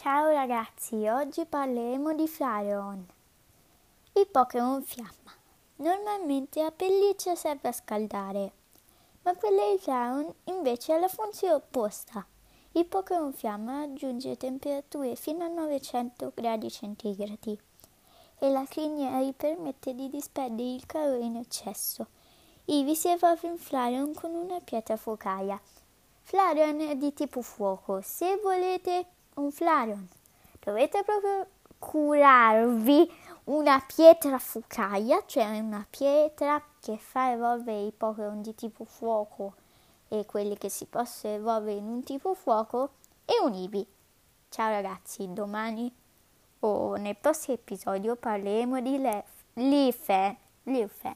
Ciao ragazzi, oggi parleremo di Flareon. Il Pokémon Fiamma. Normalmente la pelliccia serve a scaldare, ma quella di Flareon invece ha la funzione opposta. Il Pokémon Fiamma raggiunge temperature fino a 900 gradi centigradi e la criniera gli permette di disperdere il calore in eccesso. Ivi si evolve in Flareon con una pietra focaia. Flareon è di tipo fuoco. Se volete un Flareon dovete proprio curarvi una pietra fucaia, cioè una pietra che fa evolvere i Pokémon di tipo fuoco e quelli che si possono evolvere in un tipo fuoco e un Eevee. Ciao ragazzi, domani o nel prossimo episodio parleremo di Leaf, Leaf.